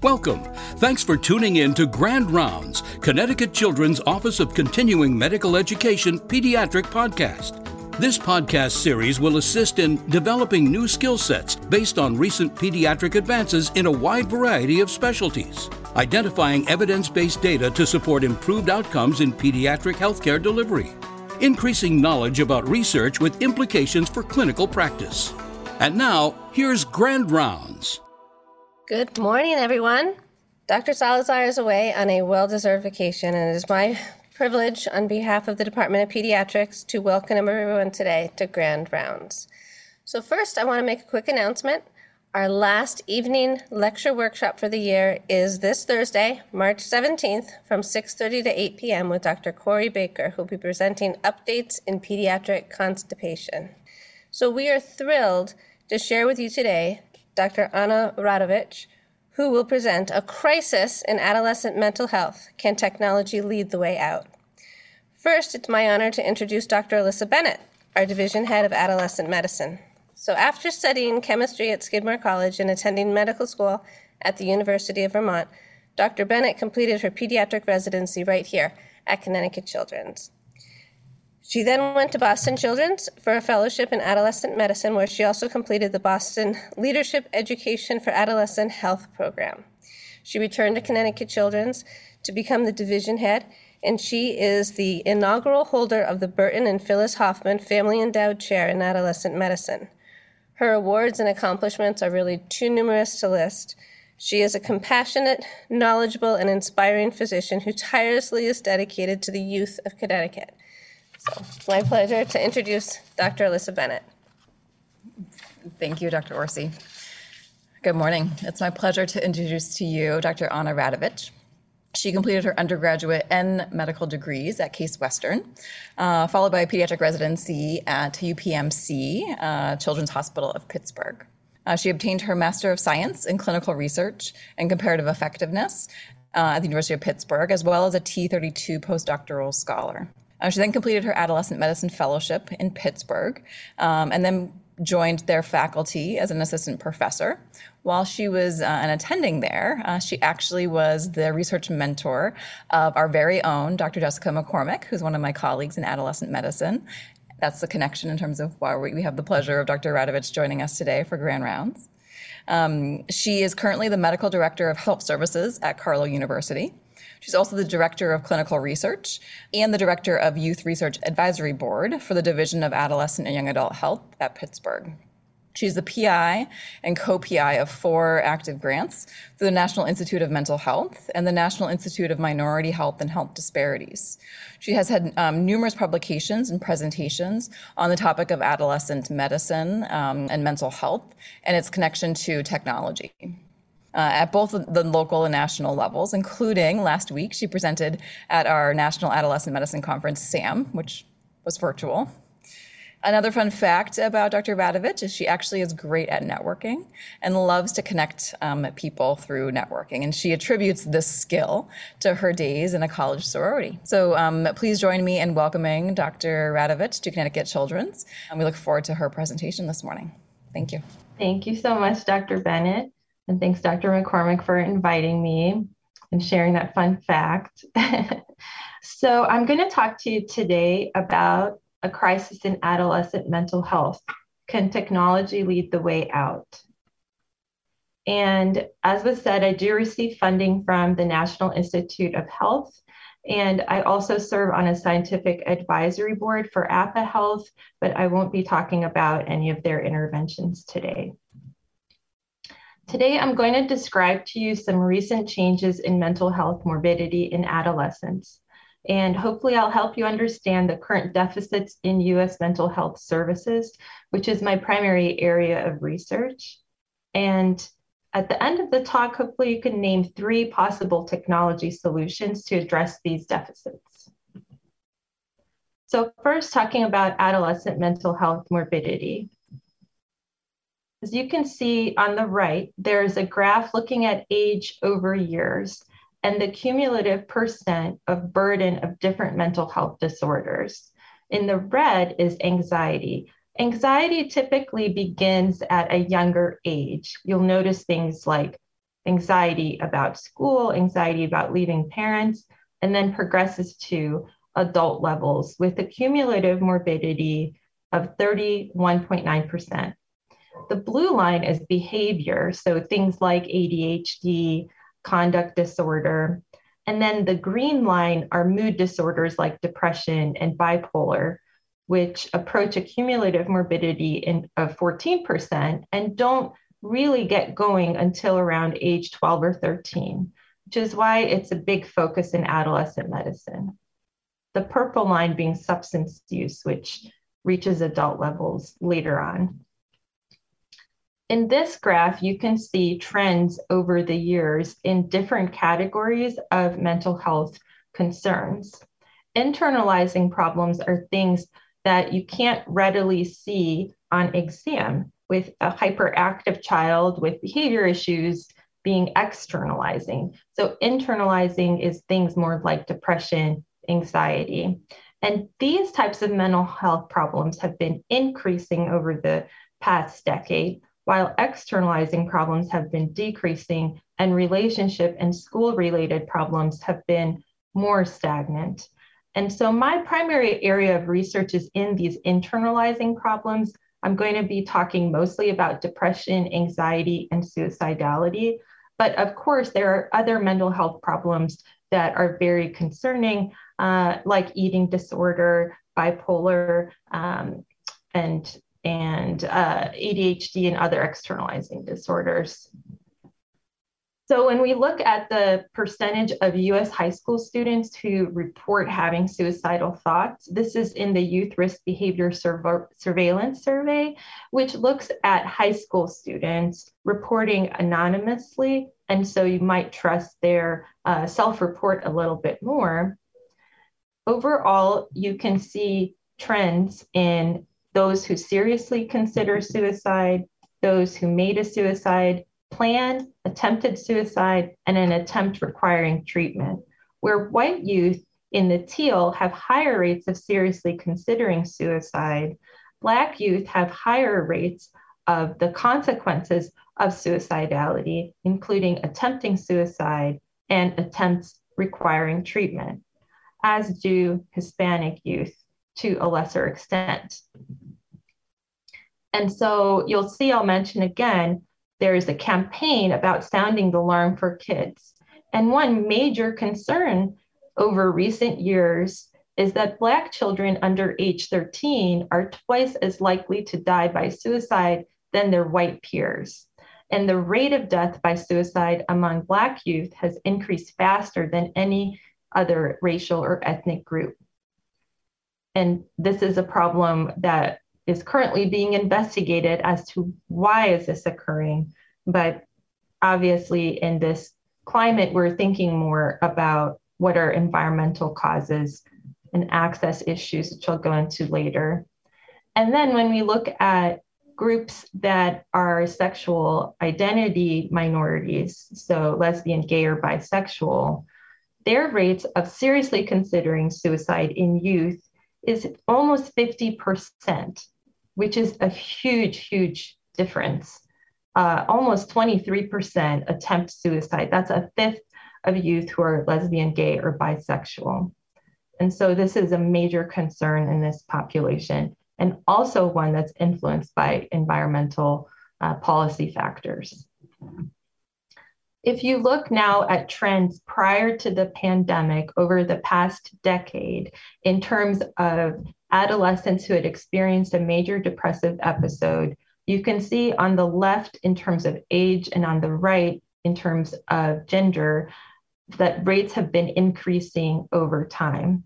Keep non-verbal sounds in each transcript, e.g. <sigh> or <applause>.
Welcome. Thanks for tuning in to Grand Rounds, Connecticut Children's Office of Continuing Medical Education Pediatric Podcast. This podcast series will assist in developing new skill sets based on recent pediatric advances in a wide variety of specialties, identifying evidence based data to support improved outcomes in pediatric healthcare delivery, increasing knowledge about research with implications for clinical practice. And now, here's Grand Rounds. Good morning, everyone. Dr. Salazar is away on a well deserved vacation, and it is my privilege on behalf of the Department of Pediatrics to welcome everyone today to Grand Rounds. So, first, I want to make a quick announcement. Our last evening lecture workshop for the year is this Thursday, March 17th, from 6:30 to 8 p.m. with Dr. Corey Baker, who will be presenting updates in pediatric constipation. So, we are thrilled to share with you today Dr. Ana Radovic, who will present A Crisis in Adolescent Mental Health Can Technology Lead the Way Out? First, it's my honor to introduce Dr. Alyssa Bennett, our division head of adolescent medicine. So, after studying chemistry at Skidmore College and attending medical school at the University of Vermont, Dr. Bennett completed her pediatric residency right here at Connecticut Children's. She then went to Boston Children's for a fellowship in adolescent medicine, where she also completed the Boston Leadership Education for Adolescent Health program. She returned to Connecticut Children's to become the division head, and she is the inaugural holder of the Burton and Phyllis Hoffman Family Endowed Chair in Adolescent Medicine. Her awards and accomplishments are really too numerous to list. She is a compassionate, knowledgeable, and inspiring physician who tirelessly is dedicated to the youth of Connecticut. So it's my pleasure to introduce Dr. Alyssa Bennett. Thank you, Dr. Orsi. Good morning. It's my pleasure to introduce to you Dr. Ana Radovic. She completed her undergraduate and medical degrees at Case Western, uh, followed by a pediatric residency at UPMC, uh, Children's Hospital of Pittsburgh. Uh, she obtained her Master of Science in Clinical Research and Comparative Effectiveness uh, at the University of Pittsburgh, as well as a T32 postdoctoral scholar. Uh, she then completed her adolescent medicine fellowship in Pittsburgh um, and then joined their faculty as an assistant professor. While she was uh, an attending there, uh, she actually was the research mentor of our very own Dr. Jessica McCormick, who's one of my colleagues in adolescent medicine. That's the connection in terms of why we have the pleasure of Dr. Radovic joining us today for Grand Rounds. Um, she is currently the medical director of health services at Carlow University. She's also the director of clinical research and the director of Youth Research Advisory Board for the Division of Adolescent and Young Adult Health at Pittsburgh. She's the PI and co PI of four active grants through the National Institute of Mental Health and the National Institute of Minority Health and Health Disparities. She has had um, numerous publications and presentations on the topic of adolescent medicine um, and mental health and its connection to technology uh, at both the local and national levels, including last week, she presented at our National Adolescent Medicine Conference, SAM, which was virtual. Another fun fact about Dr. Radovic is she actually is great at networking and loves to connect um, people through networking. And she attributes this skill to her days in a college sorority. So um, please join me in welcoming Dr. Radovic to Connecticut Children's. And we look forward to her presentation this morning. Thank you. Thank you so much, Dr. Bennett. And thanks, Dr. McCormick, for inviting me and sharing that fun fact. <laughs> so, I'm going to talk to you today about a crisis in adolescent mental health. Can technology lead the way out? And as was said, I do receive funding from the National Institute of Health. And I also serve on a scientific advisory board for APA Health, but I won't be talking about any of their interventions today. Today, I'm going to describe to you some recent changes in mental health morbidity in adolescents. And hopefully, I'll help you understand the current deficits in US mental health services, which is my primary area of research. And at the end of the talk, hopefully, you can name three possible technology solutions to address these deficits. So, first, talking about adolescent mental health morbidity. As you can see on the right, there's a graph looking at age over years and the cumulative percent of burden of different mental health disorders. In the red is anxiety. Anxiety typically begins at a younger age. You'll notice things like anxiety about school, anxiety about leaving parents, and then progresses to adult levels with a cumulative morbidity of 31.9%. The blue line is behavior, so things like ADHD, conduct disorder. And then the green line are mood disorders like depression and bipolar, which approach a cumulative morbidity in, of 14% and don't really get going until around age 12 or 13, which is why it's a big focus in adolescent medicine. The purple line being substance use, which reaches adult levels later on. In this graph, you can see trends over the years in different categories of mental health concerns. Internalizing problems are things that you can't readily see on exam, with a hyperactive child with behavior issues being externalizing. So, internalizing is things more like depression, anxiety. And these types of mental health problems have been increasing over the past decade, while externalizing problems have been decreasing and relationship and school related problems have been more stagnant. And so my primary area of research is in these internalizing problems. I'm going to be talking mostly about depression, anxiety, and suicidality. But of course, there are other mental health problems that are very concerning, uh, like eating disorder, bipolar, um, and and uh, ADHD and other externalizing disorders. So when we look at the percentage of US high school students who report having suicidal thoughts, this is in the Youth Risk Behavior Surveillance Survey, which looks at high school students reporting anonymously. And so you might trust their uh, self-report a little bit more. Overall, you can see trends in those who seriously consider suicide, those who made a suicide plan, attempted suicide, and an attempt requiring treatment. Where white youth in the teal have higher rates of seriously considering suicide, Black youth have higher rates of the consequences of suicidality, including attempting suicide and attempts requiring treatment, as do Hispanic youth to a lesser extent. And so you'll see, I'll mention again, there is a campaign about sounding the alarm for kids. And one major concern over recent years is that Black children under age 13 are twice as likely to die by suicide than their white peers. And the rate of death by suicide among Black youth has increased faster than any other racial or ethnic group. And this is a problem that is currently being investigated as to why is this occurring. But obviously, in this climate, we're thinking more about what are environmental causes and access issues, which I'll go into later. And then when we look at groups that are sexual identity minorities, so lesbian, gay, or bisexual, their rates of seriously considering suicide in youth is almost 50% which is a huge, huge difference. Uh, almost 23% attempt suicide. That's a fifth of youth who are lesbian, gay, or bisexual. And so this is a major concern in this population, and also one that's influenced by environmental uh, policy factors. If you look now at trends prior to the pandemic over the past decade in terms of adolescents who had experienced a major depressive episode, you can see on the left in terms of age and on the right in terms of gender that rates have been increasing over time.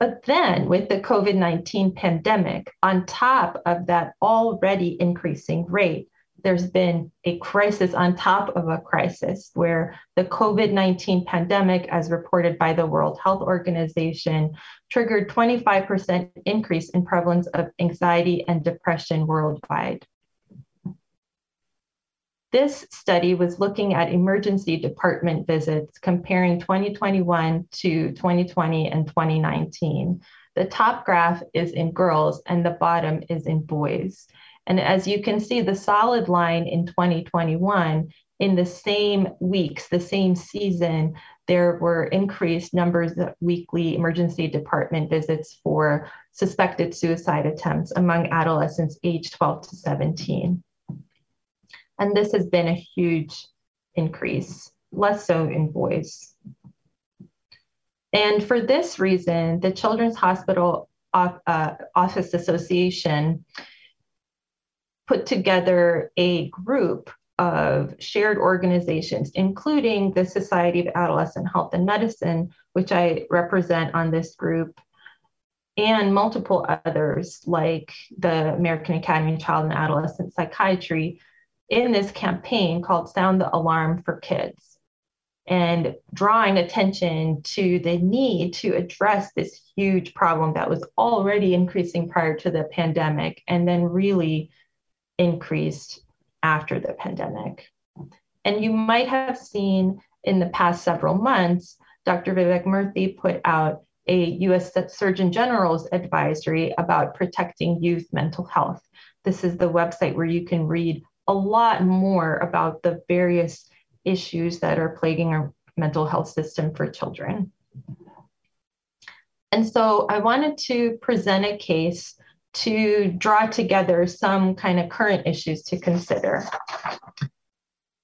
But then, with the COVID 19 pandemic, on top of that already increasing rate, there's been a crisis on top of a crisis where the COVID 19 pandemic, as reported by the World Health Organization, triggered 25% increase in prevalence of anxiety and depression worldwide. This study was looking at emergency department visits comparing 2021 to 2020 and 2019. The top graph is in girls and the bottom is in boys. And as you can see, the solid line in 2021, in the same weeks, the same season, there were increased numbers of weekly emergency department visits for suspected suicide attempts among adolescents aged 12 to 17. And this has been a huge increase, less so in boys. And for this reason, the Children's Hospital uh, Office Association put together a group of shared organizations, including the Society of Adolescent Health and Medicine, which I represent on this group, and multiple others like the American Academy of Child and Adolescent Psychiatry in this campaign called Sound the Alarm for Kids and drawing attention to the need to address this huge problem that was already increasing prior to the pandemic and then really increased after the pandemic. And you might have seen in the past several months, Dr. Vivek Murthy put out a US Surgeon General's advisory about protecting youth mental health. This is the website where you can read a lot more about the various issues that are plaguing our mental health system for children. And so I wanted to present a case to draw together some kind of current issues to consider.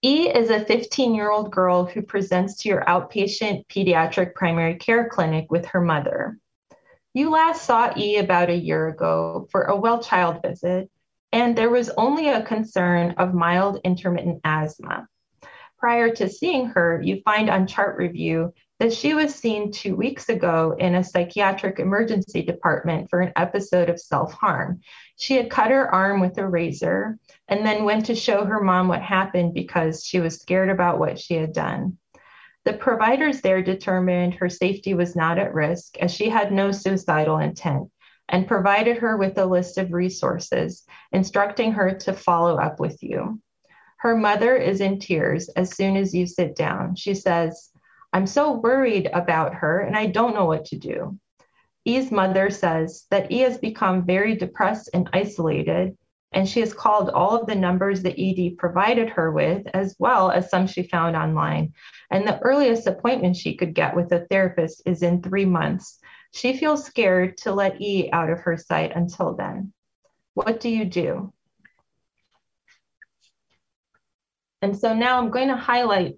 E is a 15 year old girl who presents to your outpatient pediatric primary care clinic with her mother. You last saw E about a year ago for a well child visit, and there was only a concern of mild intermittent asthma. Prior to seeing her, you find on chart review that she was seen two weeks ago in a psychiatric emergency department for an episode of self harm. She had cut her arm with a razor and then went to show her mom what happened because she was scared about what she had done. The providers there determined her safety was not at risk as she had no suicidal intent and provided her with a list of resources, instructing her to follow up with you. Her mother is in tears as soon as you sit down. She says, I'm so worried about her and I don't know what to do. E's mother says that E has become very depressed and isolated, and she has called all of the numbers that ED provided her with, as well as some she found online. And the earliest appointment she could get with a therapist is in three months. She feels scared to let E out of her sight until then. What do you do? And so now I'm going to highlight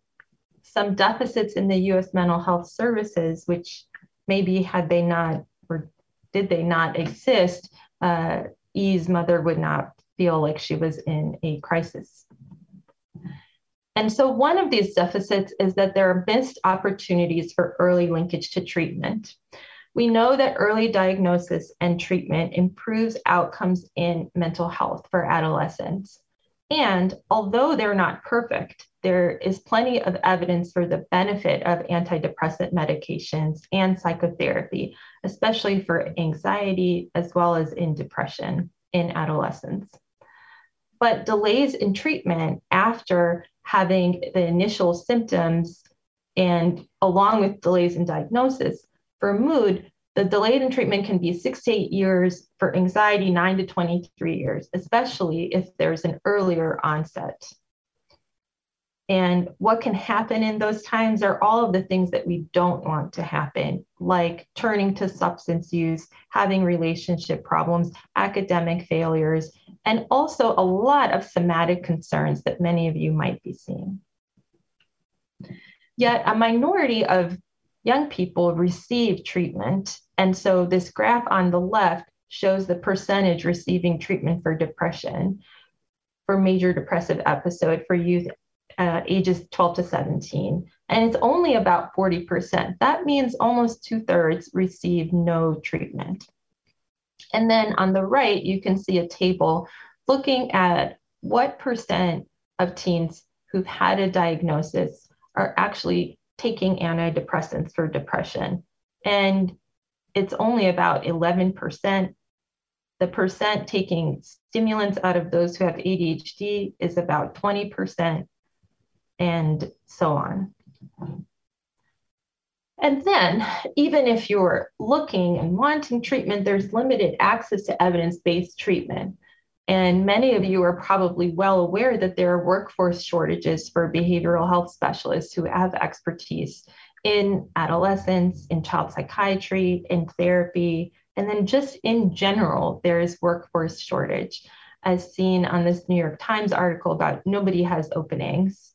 some deficits in the US mental health services, which maybe had they not or did they not exist, uh, E's mother would not feel like she was in a crisis. And so one of these deficits is that there are missed opportunities for early linkage to treatment. We know that early diagnosis and treatment improves outcomes in mental health for adolescents. And although they're not perfect, there is plenty of evidence for the benefit of antidepressant medications and psychotherapy, especially for anxiety as well as in depression in adolescents. But delays in treatment after having the initial symptoms and along with delays in diagnosis for mood the delayed in treatment can be six to eight years for anxiety, nine to 23 years, especially if there's an earlier onset. And what can happen in those times are all of the things that we don't want to happen, like turning to substance use, having relationship problems, academic failures, and also a lot of somatic concerns that many of you might be seeing. Yet a minority of young people receive treatment. And so this graph on the left shows the percentage receiving treatment for depression for major depressive episode for youth uh, ages 12 to 17. And it's only about 40%. That means almost two thirds receive no treatment. And then on the right, you can see a table looking at what percent of teens who've had a diagnosis are actually taking antidepressants for depression. And it's only about 11%. The percent taking stimulants out of those who have ADHD is about 20%, and so on. And then, even if you're looking and wanting treatment, there's limited access to evidence based treatment. And many of you are probably well aware that there are workforce shortages for behavioral health specialists who have expertise in adolescence, in child psychiatry, in therapy, and then just in general, there is workforce shortage, as seen on this New York Times article about nobody has openings.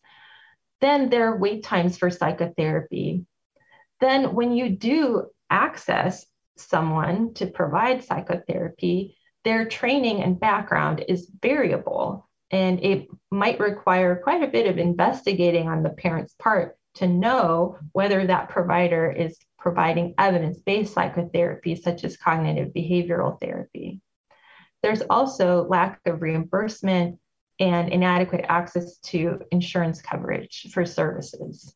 Then there are wait times for psychotherapy. Then, when you do access someone to provide psychotherapy, their training and background is variable. And it might require quite a bit of investigating on the parent's part to know whether that provider is providing evidence based psychotherapy, such as cognitive behavioral therapy. There's also lack of reimbursement and inadequate access to insurance coverage for services.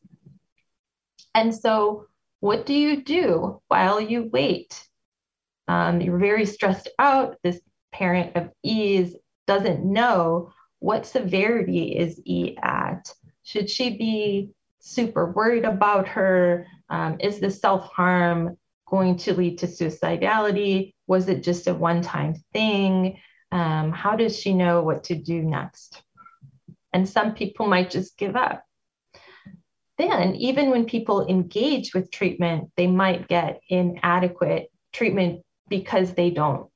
And so, what do you do while you wait? Um, you're very stressed out. This parent of E is, doesn't know what severity is E at. Should she be super worried about her? Um, is the self harm going to lead to suicidality? Was it just a one time thing? Um, how does she know what to do next? And some people might just give up. Then, even when people engage with treatment, they might get inadequate treatment because they don't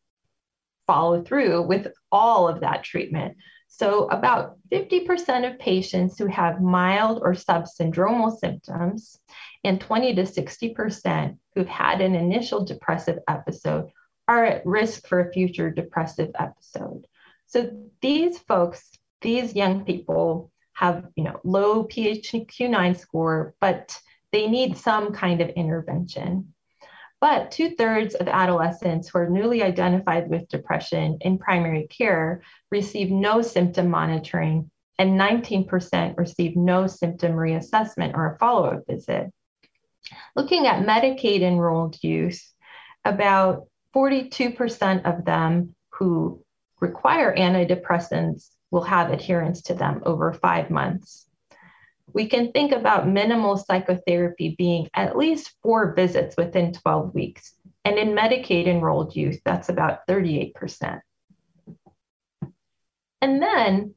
follow through with all of that treatment. So, about 50% of patients who have mild or subsyndromal symptoms, and 20 to 60% who've had an initial depressive episode, are at risk for a future depressive episode. So, these folks, these young people, have you know low PHQ-9 score, but they need some kind of intervention. But two thirds of adolescents who are newly identified with depression in primary care receive no symptom monitoring, and 19% receive no symptom reassessment or a follow up visit. Looking at Medicaid enrolled youth, about 42% of them who require antidepressants will have adherence to them over five months we can think about minimal psychotherapy being at least four visits within 12 weeks. And in Medicaid enrolled youth, that's about 38%. And then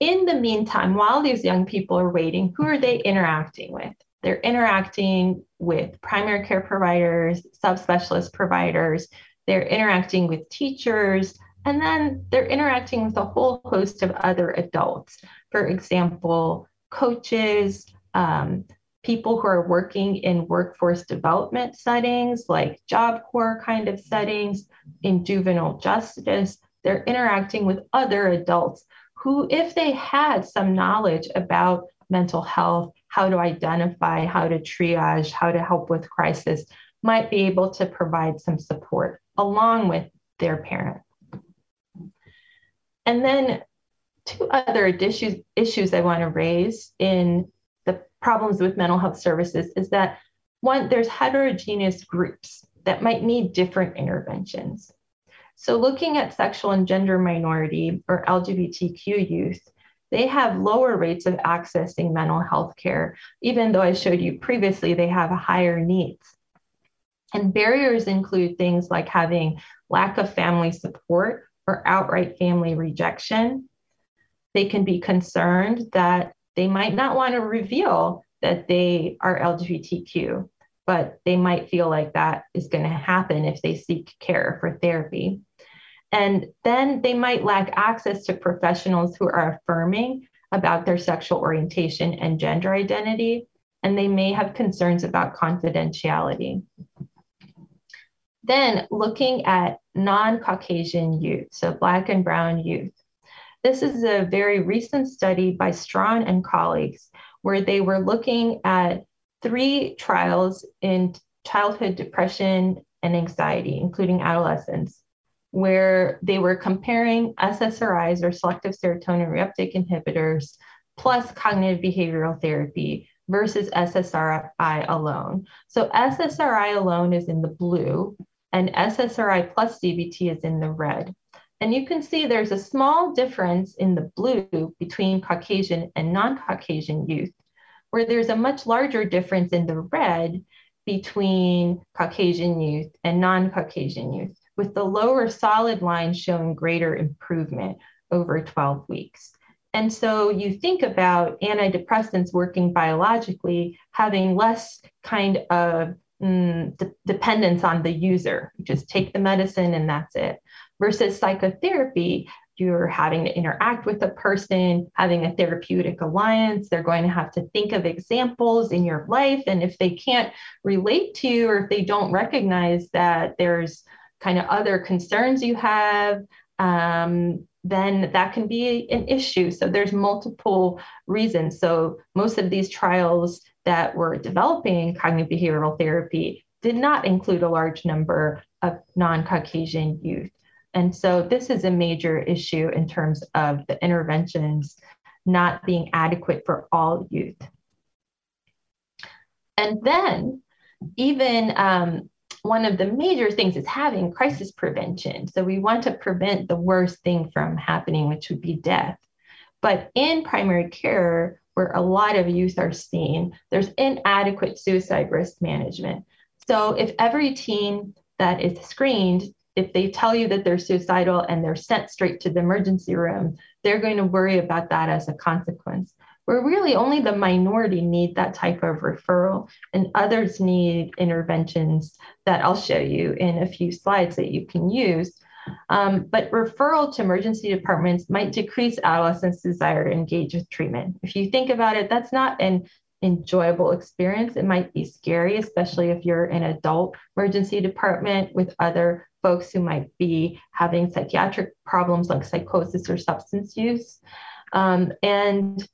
in the meantime, while these young people are waiting, who are they interacting with? They're interacting with primary care providers, subspecialist providers, they're interacting with teachers, and then they're interacting with a whole host of other adults. For example, coaches, um, people who are working in workforce development settings, like Job Corps kind of settings, in juvenile justice. They're interacting with other adults who, if they had some knowledge about mental health, how to identify, how to triage, how to help with crisis, might be able to provide some support along with their parent. And then two other issues, issues I want to raise in the problems with mental health services is that one, there's heterogeneous groups that might need different interventions. So, looking at sexual and gender minority or LGBTQ youth, they have lower rates of accessing mental health care, even though I showed you previously they have higher needs. And barriers include things like having lack of family support or outright family rejection, they can be concerned that they might not want to reveal that they are LGBTQ, but they might feel like that is going to happen if they seek care for therapy. And then they might lack access to professionals who are affirming about their sexual orientation and gender identity, and they may have concerns about confidentiality. Then looking at non Caucasian youth, so Black and Brown youth, this is a very recent study by Strawn and colleagues where they were looking at three trials in childhood depression and anxiety, including adolescence, where they were comparing SSRIs or selective serotonin reuptake inhibitors plus cognitive behavioral therapy versus SSRI alone. So SSRI alone is in the blue and SSRI plus CBT is in the red. And you can see there's a small difference in the blue between Caucasian and non-Caucasian youth, where there's a much larger difference in the red between Caucasian youth and non-Caucasian youth. with the lower solid line showing greater improvement over 12 weeks. And so you think about antidepressants working biologically having less kind of mm, de- dependence on the user. Just take the medicine and that's it. Versus psychotherapy, you're having to interact with a person, having a therapeutic alliance. They're going to have to think of examples in your life. And if they can't relate to you or if they don't recognize that there's kind of other concerns you have, um, then that can be an issue. So there's multiple reasons. So most of these trials that were developing cognitive behavioral therapy did not include a large number of non-Caucasian youth. And so this is a major issue in terms of the interventions not being adequate for all youth. And then even um, one of the major things is having crisis prevention. So we want to prevent the worst thing from happening, which would be death. But in primary care, where a lot of youth are seen, there's inadequate suicide risk management. So if every teen that is screened, if they tell you that they're suicidal and they're sent straight to the emergency room, they're going to worry about that as a consequence where really only the minority need that type of referral and others need interventions that I'll show you in a few slides that you can use. Um, but referral to emergency departments might decrease adolescents' desire to engage with treatment. If you think about it, that's not an enjoyable experience. It might be scary, especially if you're in an adult emergency department with other folks who might be having psychiatric problems like psychosis or substance use. Um, and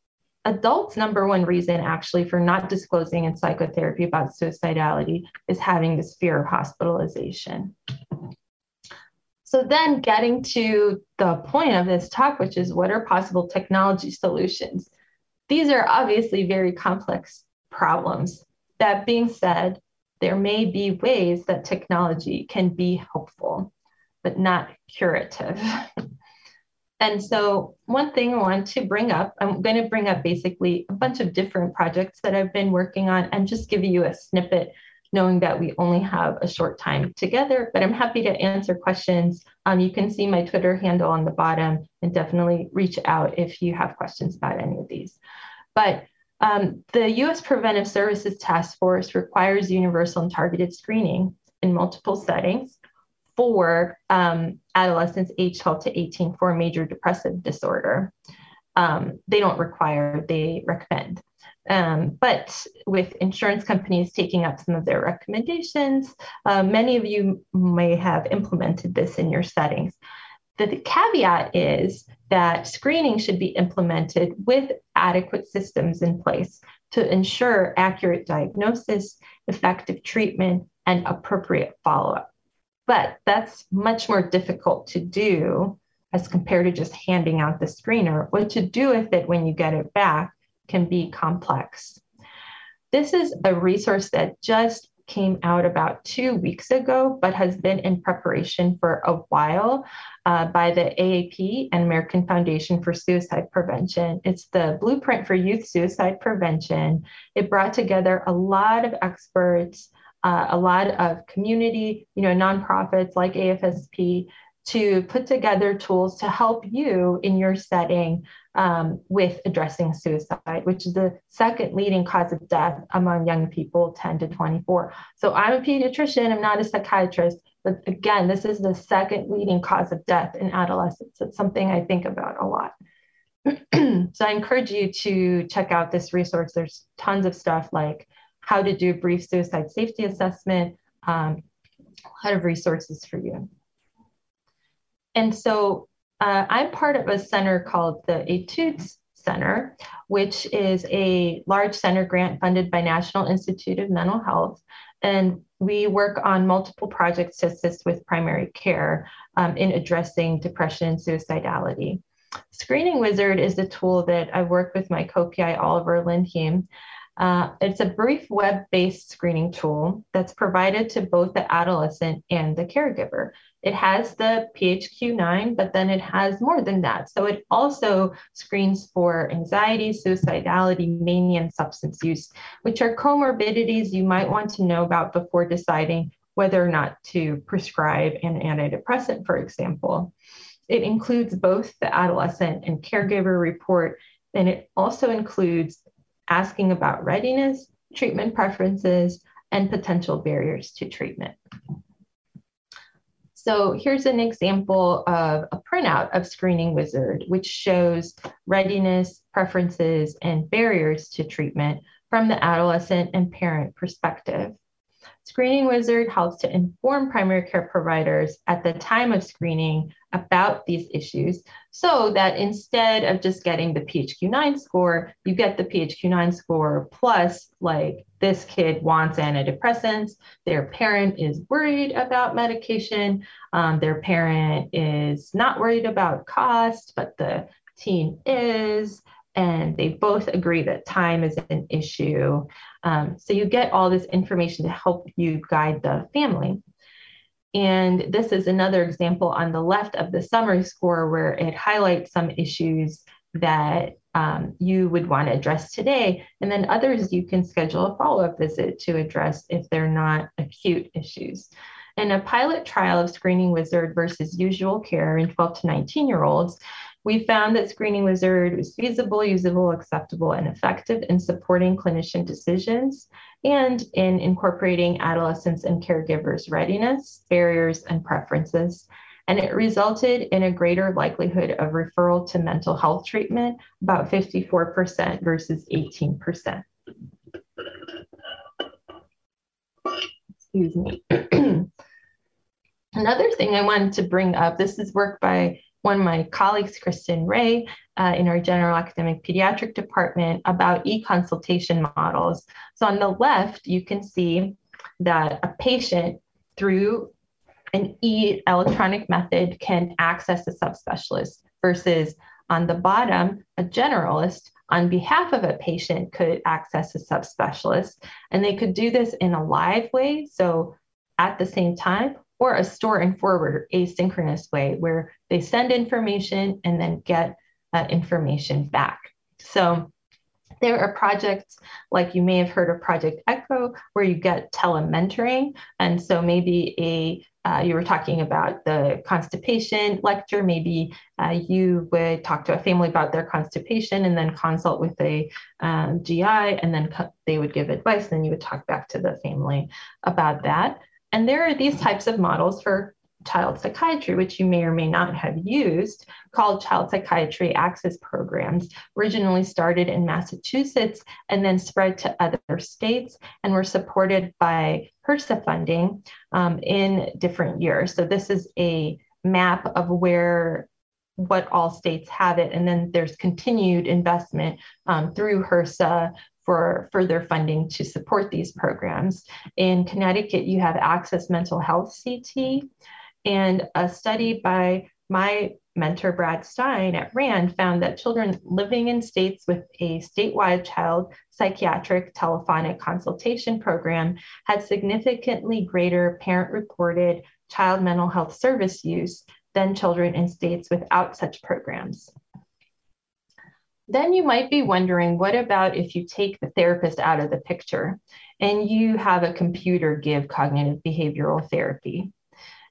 adults' number one reason actually for not disclosing in psychotherapy about suicidality is having this fear of hospitalization. So then getting to the point of this talk, which is what are possible technology solutions? These are obviously very complex problems. That being said, there may be ways that technology can be helpful, but not curative. <laughs> And so, one thing I want to bring up, I'm going to bring up basically a bunch of different projects that I've been working on and just give you a snippet, knowing that we only have a short time together. But I'm happy to answer questions. Um, you can see my Twitter handle on the bottom and definitely reach out if you have questions about any of these. But um, the US Preventive Services Task Force requires universal and targeted screening in multiple settings for um, adolescents age 12 to 18 for major depressive disorder. Um, they don't require, they recommend. Um, but with insurance companies taking up some of their recommendations, uh, many of you may have implemented this in your settings. The, caveat is that screening should be implemented with adequate systems in place to ensure accurate diagnosis, effective treatment, and appropriate follow up. But that's much more difficult to do as compared to just handing out the screener. What to do with it when you get it back can be complex. This is a resource that just came out about two weeks ago, but has been in preparation for a while uh, by the AAP and American Foundation for Suicide Prevention. It's the Blueprint for Youth Suicide Prevention. It brought together a lot of experts uh, a lot of community, you know, nonprofits like AFSP to put together tools to help you in your setting um, with addressing suicide, which is the second leading cause of death among young people 10 to 24. So I'm a pediatrician, I'm not a psychiatrist, but again, this is the second leading cause of death in adolescents. It's something I think about a lot. <clears throat> so I encourage you to check out this resource. There's tons of stuff like how to do brief suicide safety assessment, um, a lot of resources for you. And so uh, I'm part of a center called the Etudes Center, which is a large center grant funded by National Institute of Mental Health. And we work on multiple projects to assist with primary care um, in addressing depression and suicidality. Screening Wizard is a tool that I work with my co-PI Oliver Lindhiem uh, it's a brief web-based screening tool that's provided to both the adolescent and the caregiver. It has the PHQ-9, but then it has more than that. So it also screens for anxiety, suicidality, mania, and substance use, which are comorbidities you might want to know about before deciding whether or not to prescribe an antidepressant, for example. It includes both the adolescent and caregiver report, and it also includes asking about readiness, treatment preferences, and potential barriers to treatment. So here's an example of a printout of Screening Wizard, which shows readiness, preferences, and barriers to treatment from the adolescent and parent perspective. Screening Wizard helps to inform primary care providers at the time of screening about these issues so that instead of just getting the PHQ-9 score, you get the PHQ-9 score plus like this kid wants antidepressants, their parent is worried about medication, um, their parent is not worried about cost, but the teen is, and they both agree that time is an issue. Um, so you get all this information to help you guide the family. And this is another example on the left of the summary score where it highlights some issues that um, you would want to address today. And then others you can schedule a follow up visit to address if they're not acute issues. In a pilot trial of Screening Wizard versus usual care in 12 to 19 year olds, we found that Screening Wizard was feasible, usable, acceptable, and effective in supporting clinician decisions and in incorporating adolescents and caregivers' readiness, barriers, and preferences. And it resulted in a greater likelihood of referral to mental health treatment, about 54% versus 18%. Excuse me. <clears throat> Another thing I wanted to bring up this is work by one of my colleagues, Kristin Ray, uh, in our general academic pediatric department about e-consultation models. So on the left, you can see that a patient through an e-electronic method can access a subspecialist versus on the bottom, a generalist on behalf of a patient could access a subspecialist and they could do this in a live way. So at the same time, or a store and forward asynchronous way where they send information and then get that information back. So there are projects like you may have heard of Project Echo, where you get telementoring. And so maybe a uh, you were talking about the constipation lecture. Maybe uh, you would talk to a family about their constipation and then consult with a um, GI, and then co- they would give advice. And then you would talk back to the family about that. And there are these types of models for child psychiatry, which you may or may not have used, called child psychiatry access programs, originally started in Massachusetts and then spread to other states and were supported by HRSA funding um, in different years. So this is a map of where what all states have it. And then there's continued investment um, through HRSA for further funding to support these programs. In Connecticut, you have Access Mental Health CT, and a study by my mentor, Brad Stein at RAND, found that children living in states with a statewide child psychiatric telephonic consultation program had significantly greater parent reported child mental health service use than children in states without such programs. Then you might be wondering what about if you take the therapist out of the picture and you have a computer give cognitive behavioral therapy?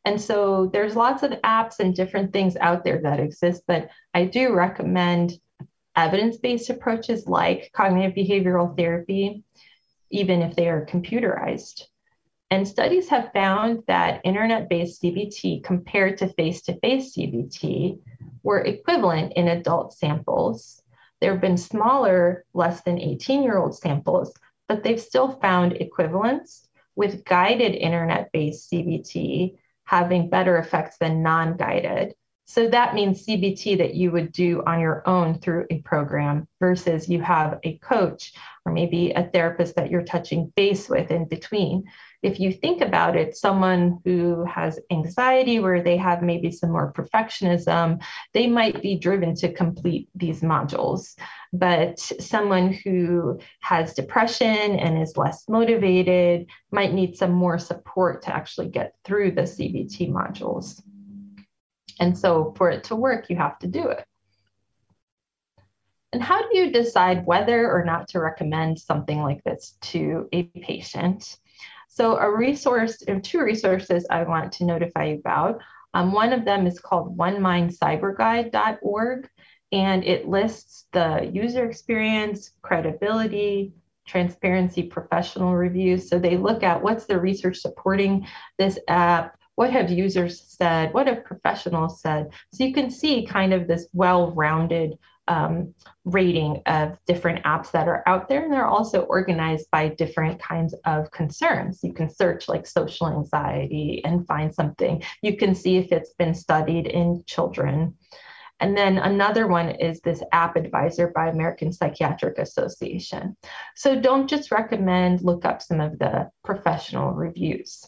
And so there's lots of apps and different things out there that exist, but I do recommend evidence based approaches like cognitive behavioral therapy, even if they are computerized. And studies have found that internet based CBT compared to face to face CBT were equivalent in adult samples there have been smaller, less than 18 year old samples, but they've still found equivalence with guided internet based CBT having better effects than non guided. So that means CBT that you would do on your own through a program versus you have a coach or maybe a therapist that you're touching base with in between if you think about it, someone who has anxiety, where they have maybe some more perfectionism, they might be driven to complete these modules. But someone who has depression and is less motivated might need some more support to actually get through the CBT modules. And so for it to work, you have to do it. And how do you decide whether or not to recommend something like this to a patient? So a resource, two resources I want to notify you about. Um, one of them is called onemindpsyberguide.org, and it lists the user experience, credibility, transparency, professional reviews. So they look at what's the research supporting this app, what have users said, what have professionals said. So you can see kind of this well-rounded um, rating of different apps that are out there, and they're also organized by different kinds of concerns. You can search like social anxiety and find something. You can see if it's been studied in children. And then another one is this app advisor by American Psychiatric Association. So don't just recommend, look up some of the professional reviews.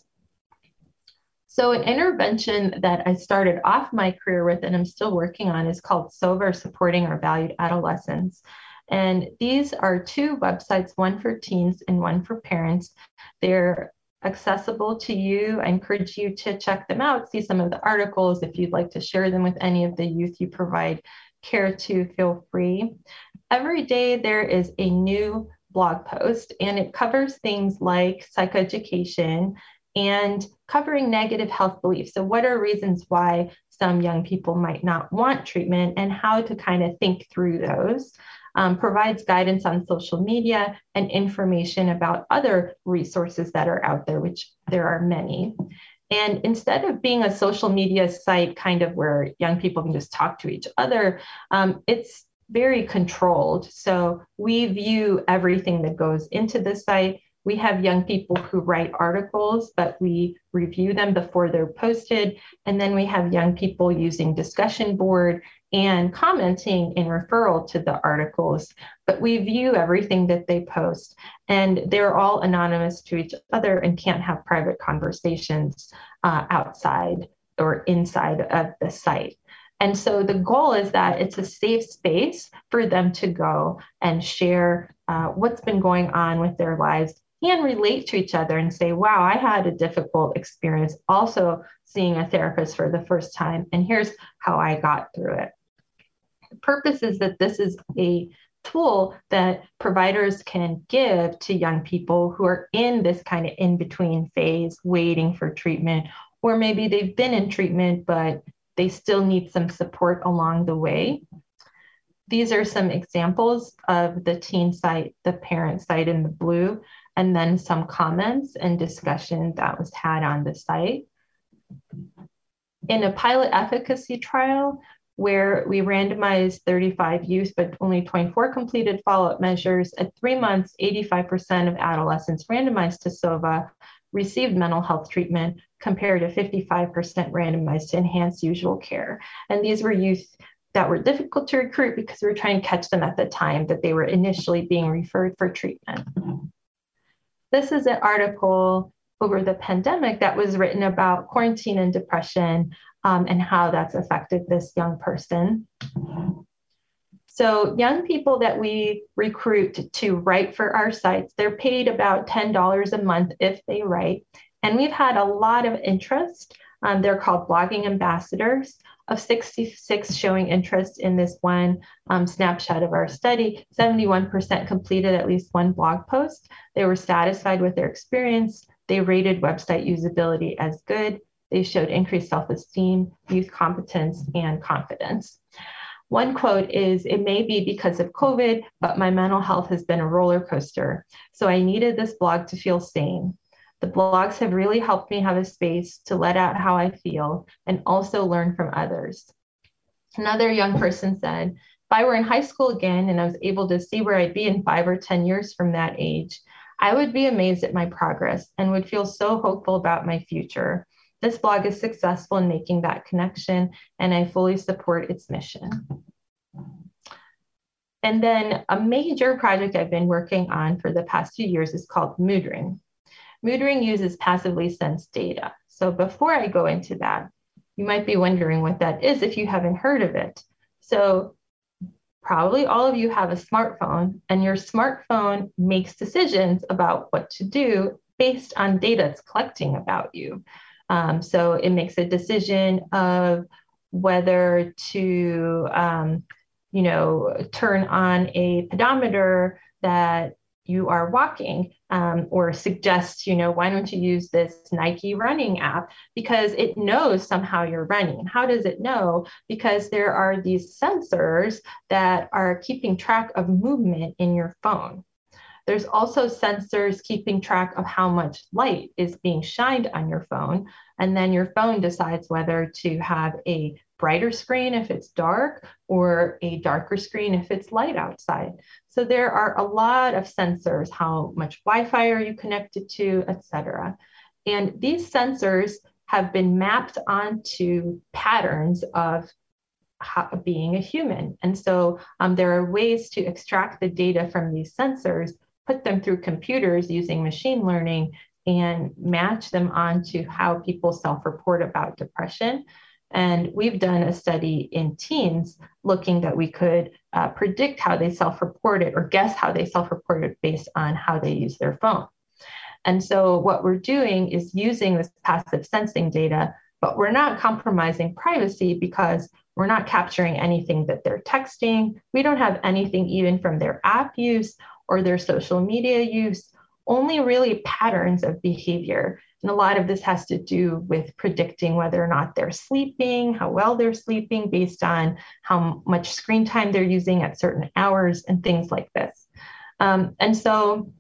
So an intervention that I started off my career with and I'm still working on is called SOVA, Supporting Our Valued Adolescents. And these are two websites, one for teens and one for parents. They're accessible to you. I encourage you to check them out, see some of the articles. If you'd like to share them with any of the youth you provide care to, feel free. Every day there is a new blog post and it covers things like psychoeducation and covering negative health beliefs. So, what are reasons why some young people might not want treatment and how to kind of think through those? um, provides guidance on social media and information about other resources that are out there, which there are many. And instead of being a social media site kind of where young people can just talk to each other, um, it's very controlled. So we view everything that goes into the site. We have young people who write articles, but we review them before they're posted. And then we have young people using discussion board and commenting in referral to the articles, but we view everything that they post and they're all anonymous to each other and can't have private conversations uh, outside or inside of the site. And so the goal is that it's a safe space for them to go and share uh, what's been going on with their lives and relate to each other and say, wow, I had a difficult experience also seeing a therapist for the first time. And here's how I got through it. The purpose is that this is a tool that providers can give to young people who are in this kind of in between phase, waiting for treatment, or maybe they've been in treatment, but they still need some support along the way. These are some examples of the teen site, the parent site in the blue, and then some comments and discussion that was had on the site. In a pilot efficacy trial, where we randomized 35 youth, but only 24 completed follow-up measures. At three months, 85% of adolescents randomized to SOVA received mental health treatment compared to 55% randomized to enhanced usual care. And these were youth that were difficult to recruit because we were trying to catch them at the time that they were initially being referred for treatment. This is an article over the pandemic that was written about quarantine and depression um, and how that's affected this young person. So young people that we recruit to write for our sites, they're paid about $10 a month if they write. And we've had a lot of interest. Um, they're called blogging ambassadors of 66 showing interest in this one um, snapshot of our study. 71% completed at least one blog post. They were satisfied with their experience. They rated website usability as good. They showed increased self esteem, youth competence, and confidence. One quote is It may be because of COVID, but my mental health has been a roller coaster. So I needed this blog to feel sane. The blogs have really helped me have a space to let out how I feel and also learn from others. Another young person said, If I were in high school again and I was able to see where I'd be in five or 10 years from that age, I would be amazed at my progress and would feel so hopeful about my future. This blog is successful in making that connection, and I fully support its mission. And then a major project I've been working on for the past few years is called Moodring. Moodring uses passively sensed data. So before I go into that, you might be wondering what that is if you haven't heard of it. So probably all of you have a smartphone and your smartphone makes decisions about what to do based on data it's collecting about you. Um, so it makes a decision of whether to, um, you know, turn on a pedometer that you are walking um, or suggests, you know, why don't you use this Nike running app? Because it knows somehow you're running. How does it know? Because there are these sensors that are keeping track of movement in your phone. There's also sensors keeping track of how much light is being shined on your phone. And then your phone decides whether to have a brighter screen if it's dark or a darker screen if it's light outside. So there are a lot of sensors, how much Wi-Fi are you connected to, etc. And these sensors have been mapped onto patterns of being a human. And so um, there are ways to extract the data from these sensors put them through computers using machine learning and match them onto how people self report about depression. And we've done a study in teens looking that we could uh, predict how they self reported or guess how they self reported based on how they use their phone. And so, what we're doing is using this passive sensing data, but we're not compromising privacy because we're not capturing anything that they're texting. We don't have anything even from their app use or their social media use, only really patterns of behavior. And a lot of this has to do with predicting whether or not they're sleeping, how well they're sleeping, based on how much screen time they're using at certain hours, and things like this. Um, and so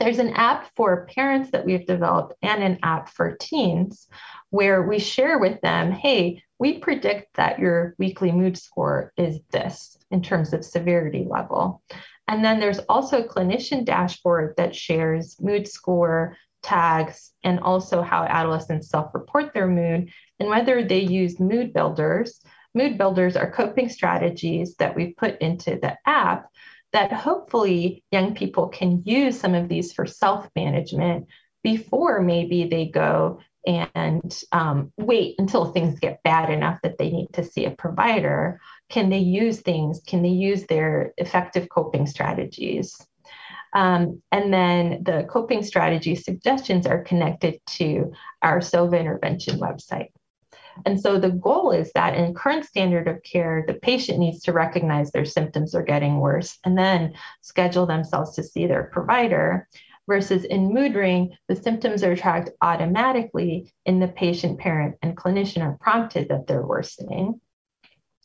there's an app for parents that we've developed and an app for teens where we share with them hey, we predict that your weekly mood score is this in terms of severity level. And then there's also a clinician dashboard that shares mood score tags and also how adolescents self report their mood and whether they use mood builders. Mood builders are coping strategies that we put into the app that hopefully young people can use some of these for self management before maybe they go and um, wait until things get bad enough that they need to see a provider can they use things? Can they use their effective coping strategies? Um, and then the coping strategy suggestions are connected to our SOVA intervention website. And so the goal is that in current standard of care, the patient needs to recognize their symptoms are getting worse and then schedule themselves to see their provider. Versus in Mood Ring, the symptoms are tracked automatically in the patient, parent, and clinician are prompted that they're worsening.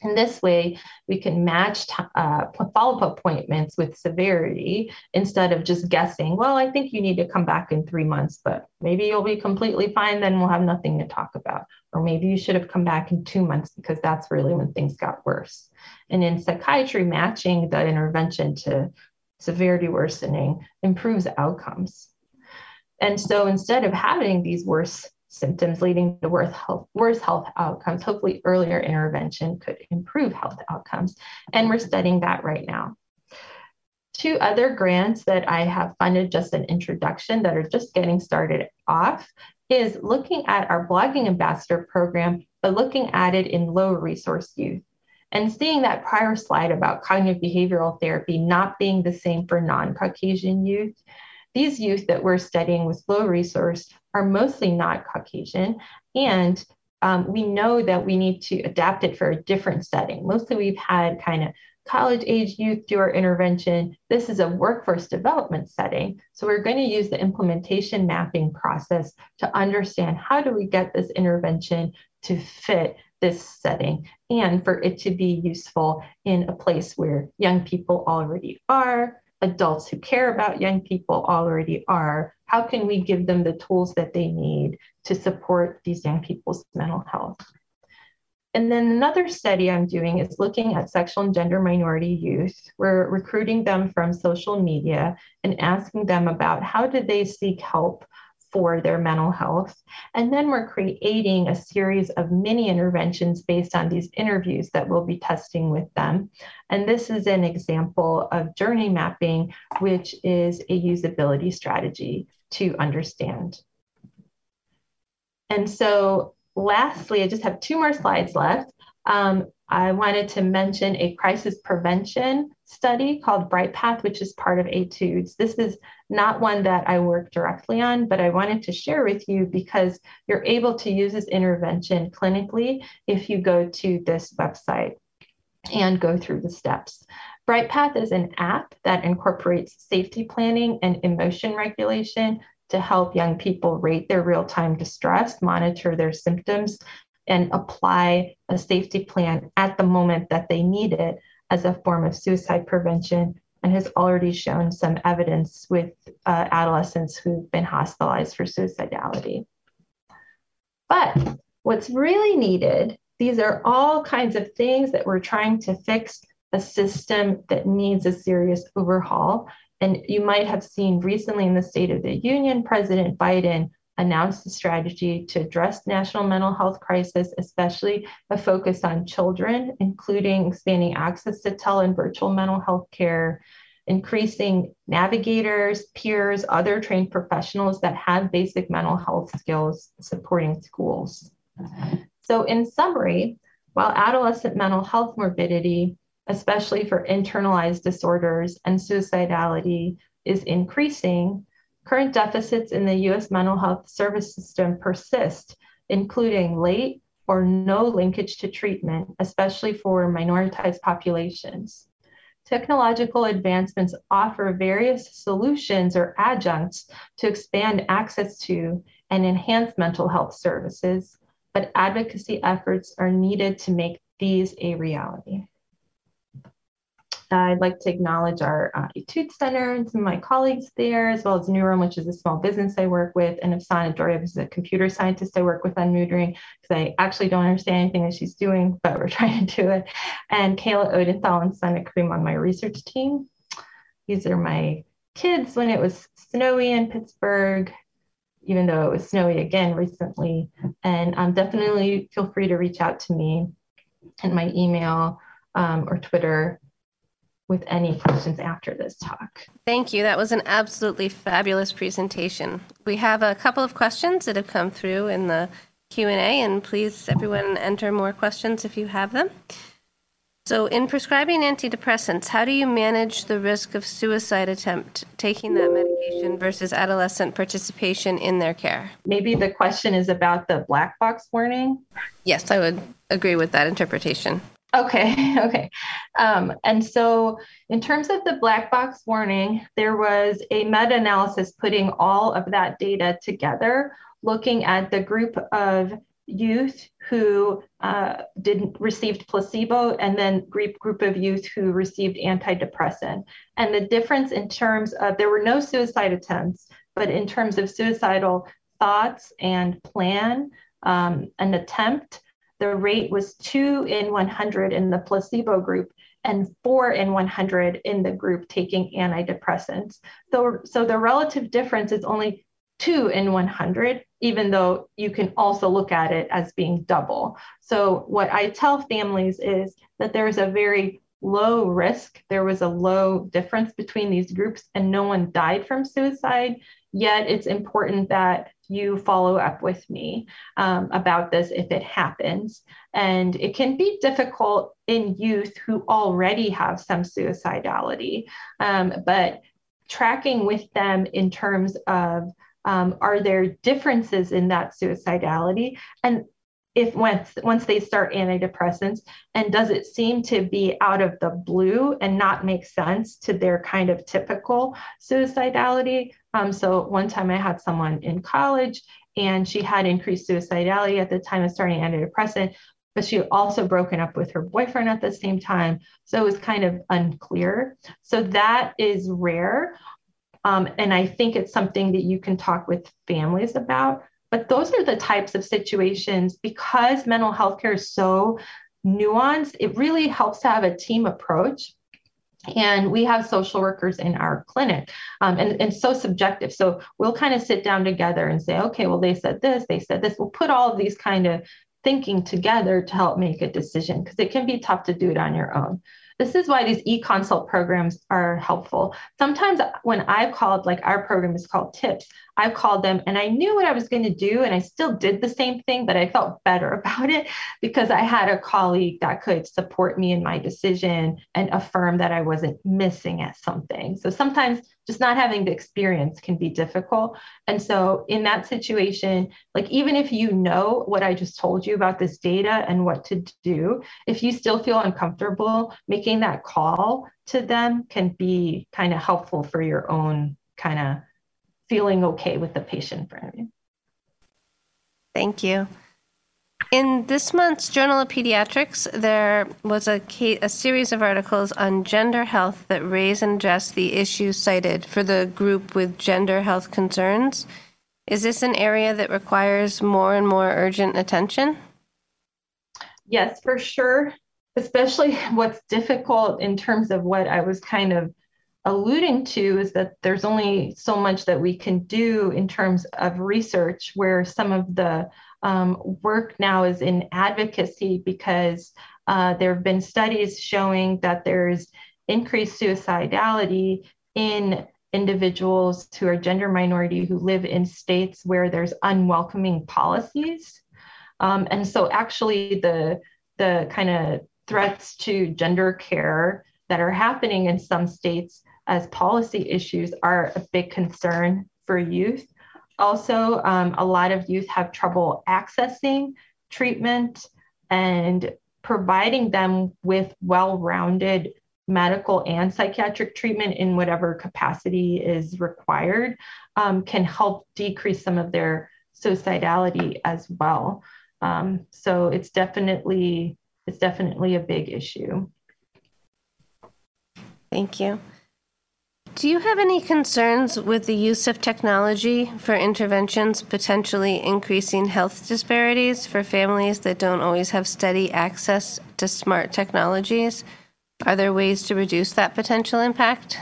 And this way, we can match uh, follow up appointments with severity instead of just guessing, well, I think you need to come back in three months, but maybe you'll be completely fine, then we'll have nothing to talk about. Or maybe you should have come back in two months because that's really when things got worse. And in psychiatry, matching the intervention to severity worsening improves outcomes. And so instead of having these worse symptoms leading to worse health, worse health outcomes. Hopefully, earlier intervention could improve health outcomes. And we're studying that right now. Two other grants that I have funded just an introduction that are just getting started off is looking at our blogging ambassador program, but looking at it in low resource youth and seeing that prior slide about cognitive behavioral therapy not being the same for non Caucasian youth. These youth that we're studying with low resource are mostly not Caucasian. And um, we know that we need to adapt it for a different setting. Mostly we've had kind of college age youth do our intervention. This is a workforce development setting. So we're going to use the implementation mapping process to understand how do we get this intervention to fit this setting and for it to be useful in a place where young people already are, adults who care about young people already are, how can we give them the tools that they need to support these young people's mental health? And then another study I'm doing is looking at sexual and gender minority youth. We're recruiting them from social media and asking them about how do they seek help for their mental health. And then we're creating a series of mini interventions based on these interviews that we'll be testing with them. And this is an example of journey mapping, which is a usability strategy to understand. And so lastly, I just have two more slides left. Um, I wanted to mention a crisis prevention study called Bright Path, which is part of Etudes. This is not one that I work directly on, but I wanted to share with you because you're able to use this intervention clinically if you go to this website and go through the steps. BrightPath is an app that incorporates safety planning and emotion regulation to help young people rate their real time distress, monitor their symptoms, and apply a safety plan at the moment that they need it as a form of suicide prevention and has already shown some evidence with uh, adolescents who've been hospitalized for suicidality. But what's really needed, these are all kinds of things that we're trying to fix a system that needs a serious overhaul. And you might have seen recently in the State of the Union, President Biden announced a strategy to address national mental health crisis, especially a focus on children, including expanding access to tele and virtual mental health care, increasing navigators, peers, other trained professionals that have basic mental health skills supporting schools. So, in summary, while adolescent mental health morbidity, especially for internalized disorders and suicidality, is increasing, current deficits in the US mental health service system persist, including late or no linkage to treatment, especially for minoritized populations technological advancements offer various solutions or adjuncts to expand access to and enhance mental health services, but advocacy efforts are needed to make these a reality. I'd like to acknowledge our uh, Etude Center and some of my colleagues there, as well as Neuron, which is a small business I work with, and Afsaneh Doryab, who's a computer scientist I work with on Moodring, because I actually don't understand anything that she's doing, <laughs> but we're trying to do it. And Kayla Odenthal and Sana Kareem on my research team. These are my kids when it was snowy in Pittsburgh, even though it was snowy again recently. And um, definitely feel free to reach out to me and my email um, or Twitter with any questions after this talk. Thank you. That was an absolutely fabulous presentation. We have a couple of questions that have come through in the Q&A and please everyone enter more questions if you have them. So in prescribing antidepressants, how do you manage the risk of suicide attempt taking that medication versus adolescent participation in their care? Maybe the question is about the black box warning? Yes, I would agree with that interpretation. Okay, <laughs> okay. Um, and so, in terms of the black box warning, there was a meta analysis putting all of that data together, looking at the group of youth who uh, didn't received placebo and then group group of youth who received antidepressant and the difference in terms of there were no suicide attempts but in terms of suicidal thoughts and plan um, an attempt the rate was two in 100 in the placebo group and four in 100 in the group taking antidepressants. So, so the relative difference is only two in 100, even though you can also look at it as being double. So, what I tell families is that there's a very low risk, there was a low difference between these groups, and no one died from suicide. Yet, it's important that you follow up with me um, about this if it happens. And it can be difficult in youth who already have some suicidality, um, but tracking with them in terms of um, are there differences in that suicidality? And if once once they start antidepressants and does it seem to be out of the blue and not make sense to their kind of typical suicidality um, so one time i had someone in college and she had increased suicidality at the time of starting antidepressant but she also broken up with her boyfriend at the same time. So it was kind of unclear. So that is rare. Um, and i think it's something that you can talk with families about but those are the types of situations. Because mental health care is so nuanced, it really helps to have a team approach. And we have social workers in our clinic, um, and, and so subjective. So we'll kind of sit down together and say, okay, well, they said this, they said this. We'll put all of these kind of thinking together to help make a decision because it can be tough to do it on your own. This is why these e-consult programs are helpful. Sometimes when I've called, like our program is called TIPS, I've called them and I knew what I was going to do and I still did the same thing, but I felt better <laughs> about it because I had a colleague that could support me in my decision and affirm that I wasn't missing at something. So sometimes just not having the experience can be difficult. And so in that situation, like even if you know what I just told you about this data and what to do, if you still feel uncomfortable making that call to them can be kind of helpful for your own kind of feeling okay with the patient of you. Thank you. In this month's Journal of Pediatrics, there was a, case, a series of articles on gender health that raise and address the issues cited for the group with gender health concerns. Is this an area that requires more and more urgent attention? Yes, for sure. Especially what's difficult in terms of what I was kind of alluding to is that there's only so much that we can do in terms of research where some of the um, work now is in advocacy because uh, there have been studies showing that there's increased suicidality in individuals who are gender minority who live in states where there's unwelcoming policies. Um, and so actually the, the kind of threats to gender care that are happening in some states as policy issues are a big concern for youth. Also, um, a lot of youth have trouble accessing treatment and providing them with well rounded medical and psychiatric treatment in whatever capacity is required um, can help decrease some of their suicidality as well. Um, so it's definitely it's definitely a big issue. Thank you. Do you have any concerns with the use of technology for interventions potentially increasing health disparities for families that don't always have steady access to smart technologies? Are there ways to reduce that potential impact?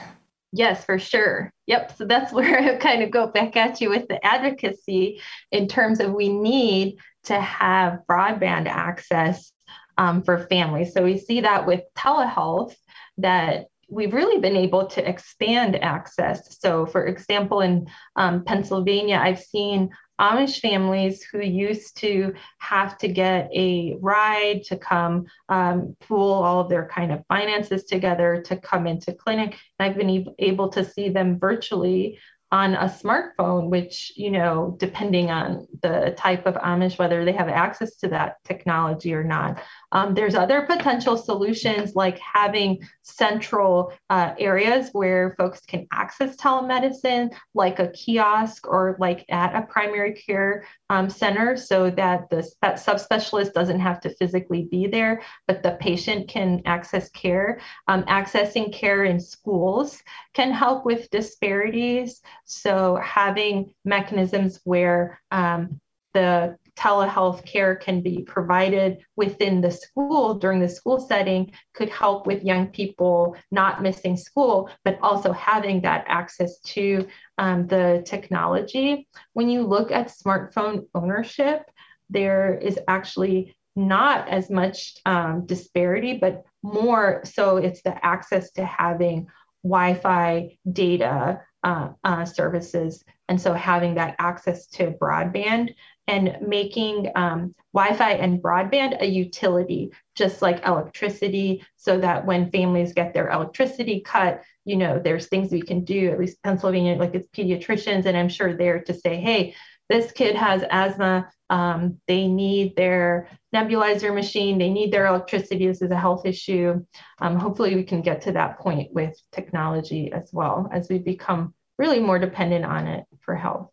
Yes, for sure. Yep. So that's <laughs> where I kind of go back at you with the advocacy in terms of we need to have broadband access um, for families. So we see that with telehealth that we've really been able to expand access. So, for example, in um, Pennsylvania, I've seen Amish families who used to have to get a ride to come um, pool all of their kind of finances together to come into clinic. And I've been able to see them virtually on a smartphone, which, you know, depending on the type of Amish, whether they have access to that technology or not. Um, there's other potential solutions like having central uh, areas where folks can access telemedicine, like a kiosk or like at a primary care um, center, so that the that subspecialist doesn't have to physically be there, but the patient can access care. Um, accessing care in schools can help with disparities. So having mechanisms where um, the telehealth care can be provided within the school during the school setting could help with young people not missing school, but also having that access to um, the technology. When you look at smartphone ownership, there is actually not as much um, disparity, but more so it's the access to having Wi Fi data uh, uh, services. And so having that access to broadband and making um, Wi Fi and broadband a utility, just like electricity, so that when families get their electricity cut, you know, there's things we can do, at least Pennsylvania, like it's pediatricians, and I'm sure there to say, hey, this kid has asthma. Um, they need their nebulizer machine. They need their electricity. This is a health issue. Um, hopefully, we can get to that point with technology as well as we become really more dependent on it for health.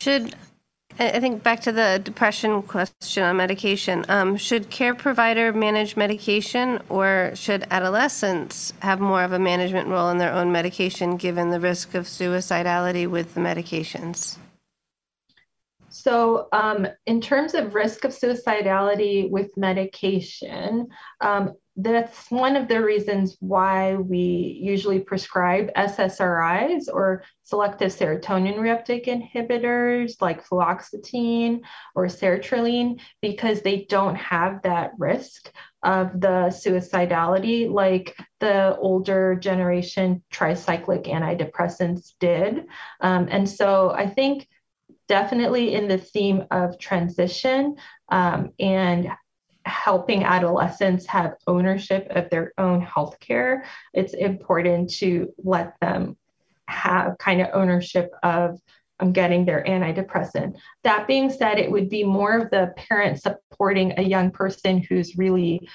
Should I think back to the depression question on medication. Um, should care provider manage medication, or should adolescents have more of a management role in their own medication, given the risk of suicidality with the medications? So, um, in terms of risk of suicidality with medication, um, that's one of the reasons why we usually prescribe SSRIs or selective serotonin reuptake inhibitors like fluoxetine or sertraline because they don't have that risk of the suicidality like the older generation tricyclic antidepressants did. Um, and so I think definitely in the theme of transition um, and helping adolescents have ownership of their own healthcare, it's important to let them have kind of ownership of um, getting their antidepressant. That being said, it would be more of the parent supporting a young person who's really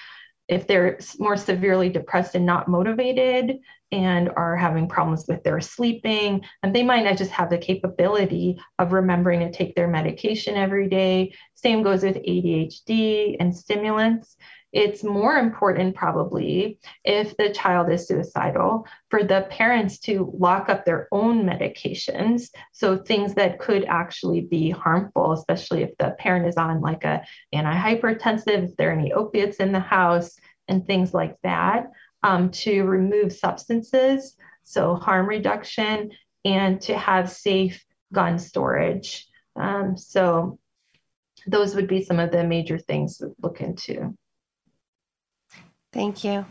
if they're more severely depressed and not motivated and are having problems with their sleeping, and they might not just have the capability of remembering to take their medication every day. Same goes with ADHD and stimulants. It's more important, probably, if the child is suicidal, for the parents to lock up their own medications. So, things that could actually be harmful, especially if the parent is on like a antihypertensive, if there are any opiates in the house, and things like that, um, to remove substances, so harm reduction, and to have safe gun storage. Um, so, those would be some of the major things to look into. Thank you.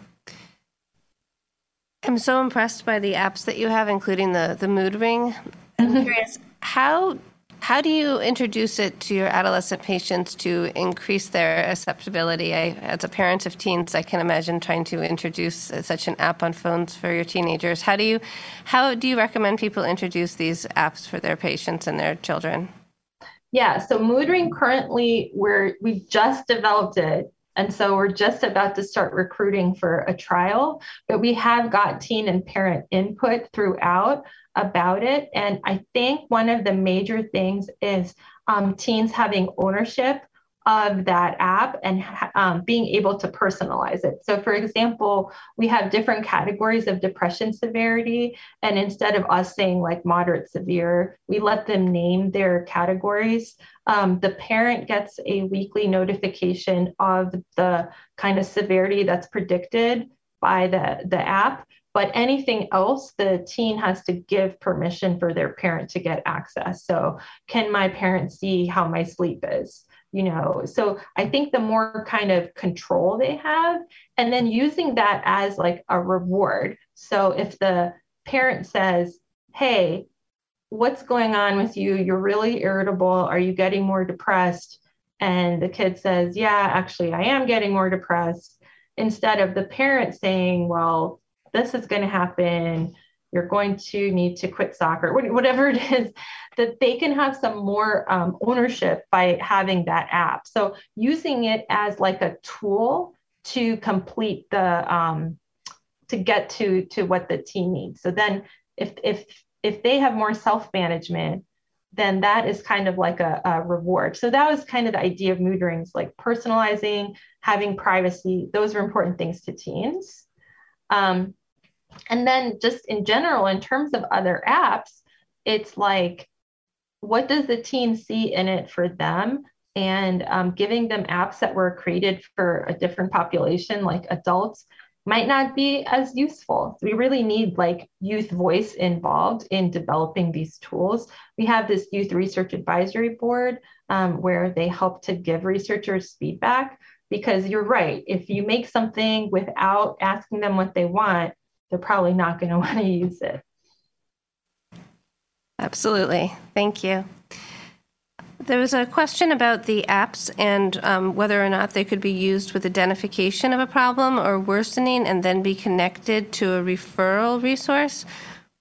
I'm so impressed by the apps that you have, including the the mood ring. I'm mm-hmm. curious how how do you introduce it to your adolescent patients to increase their acceptability? I, as a parent of teens, I can imagine trying to introduce uh, such an app on phones for your teenagers. How do you how do you recommend people introduce these apps for their patients and their children? Yeah, so Mood Ring currently we're we've just developed it and so we're just about to start recruiting for a trial, but we have got teen and parent input throughout about it. And I think one of the major things is um, teens having ownership of that app and um, being able to personalize it. So, for example, we have different categories of depression severity. And instead of us saying like moderate severe, we let them name their categories. Um, the parent gets a weekly notification of the kind of severity that's predicted by the, the app. But anything else, the teen has to give permission for their parent to get access. So, can my parent see how my sleep is? you know? So i think the more kind of control they have and then using that as like a reward. So if the parent says hey what's going on with you? You're really irritable. Are you getting more depressed? And the kid says yeah actually i am getting more depressed. Instead of the parent saying well this is going to happen you're going to need to quit soccer, whatever it is, that they can have some more um, ownership by having that app. So using it as like a tool to complete the um, to get to to what the team needs. So then if if if they have more self management, then that is kind of like a, a, reward. So that was kind of the idea of mood rings, like personalizing, having privacy. Those are important things to teens. Um, and then just in general, in terms of other apps, it's like, what does the teen see in it for them? And um, giving them apps that were created for a different population, like adults, might not be as useful. We really need like youth voice involved in developing these tools. We have this youth research advisory board um, where they help to give researchers feedback because you're right. If you make something without asking them what they want, they're probably not going <laughs> to want to use it. Absolutely. Thank you. There was a question about the apps and um, whether or not they could be used with identification of a problem or worsening and then be connected to a referral resource.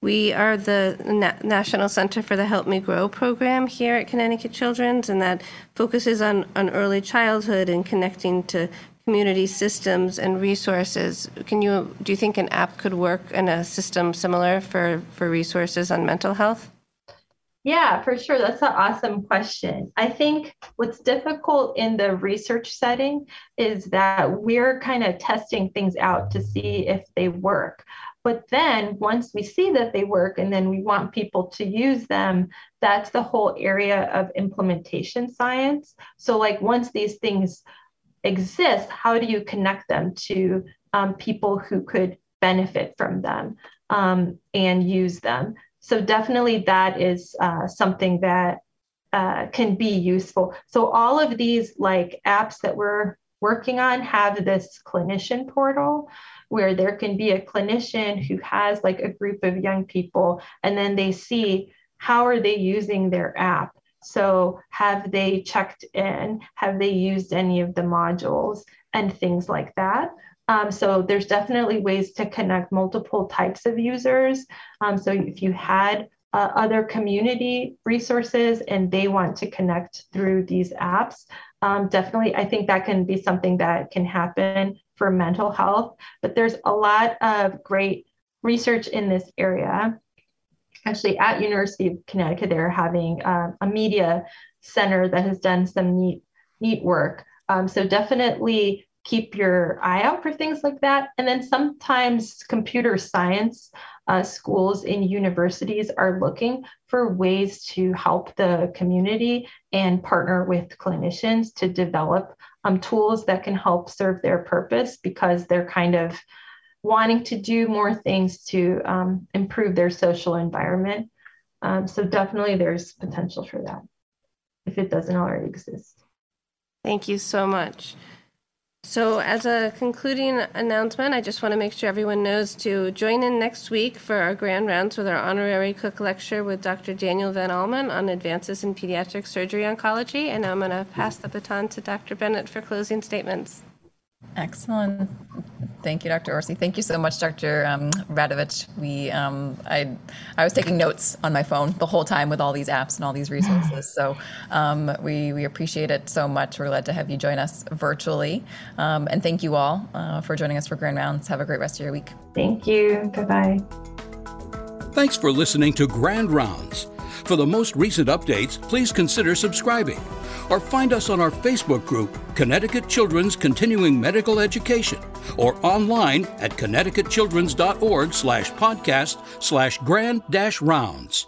We are the Na- National Center for the Help Me Grow program here at Connecticut Children's, and that focuses on, on early childhood and connecting to community systems and resources. Can you do you think an app could work in a system similar for for resources on mental health? Yeah, for sure. That's an awesome question. I think what's difficult in the research setting is that we're kind of testing things out to see if they work. But then once we see that they work and then we want people to use them, that's the whole area of implementation science. So, like, once these things exist, how do you connect them to um, people who could benefit from them um, and use them? So definitely that is uh, something that uh, can be useful. So all of these like apps that we're working on have this clinician portal where there can be a clinician who has like a group of young people and then they see how are they using their app so, have they checked in? Have they used any of the modules and things like that? Um, so, there's definitely ways to connect multiple types of users. Um, so, if you had uh, other community resources and they want to connect through these apps, um, definitely, I think that can be something that can happen for mental health, but there's a lot of great research in this area. Actually, at University of Connecticut, they're having uh, a media center that has done some neat, neat work. Um, so definitely keep your eye out for things like that. And then sometimes computer science uh, schools and universities are looking for ways to help the community and partner with clinicians to develop um, tools that can help serve their purpose because they're kind of wanting to do more things to um, improve their social environment. Um, so definitely there's potential for that if it doesn't already exist. Thank you so much. So, as a concluding announcement, I just want to make sure everyone knows to join in next week for our grand rounds with our honorary Cook lecture with Dr. Daniel Van Allman on advances in pediatric surgery oncology. And I'm going to pass the baton to Dr. Bennett for closing statements. Excellent. Thank you, Dr. Orsi. Thank you so much, Dr. Um, Radovic. We, um, I, I was taking notes on my phone the whole time with all these apps and all these resources. So um, we, we appreciate it so much. We're glad to have you join us virtually. Um, and thank you all uh, for joining us for Grand Rounds. Have a great rest of your week. Thank you. Bye bye. Thanks for listening to Grand Rounds. For the most recent updates, please consider subscribing or find us on our Facebook group, Connecticut Children's Continuing Medical Education, or online at connecticutchildrens.org slash podcast slash grand dash rounds.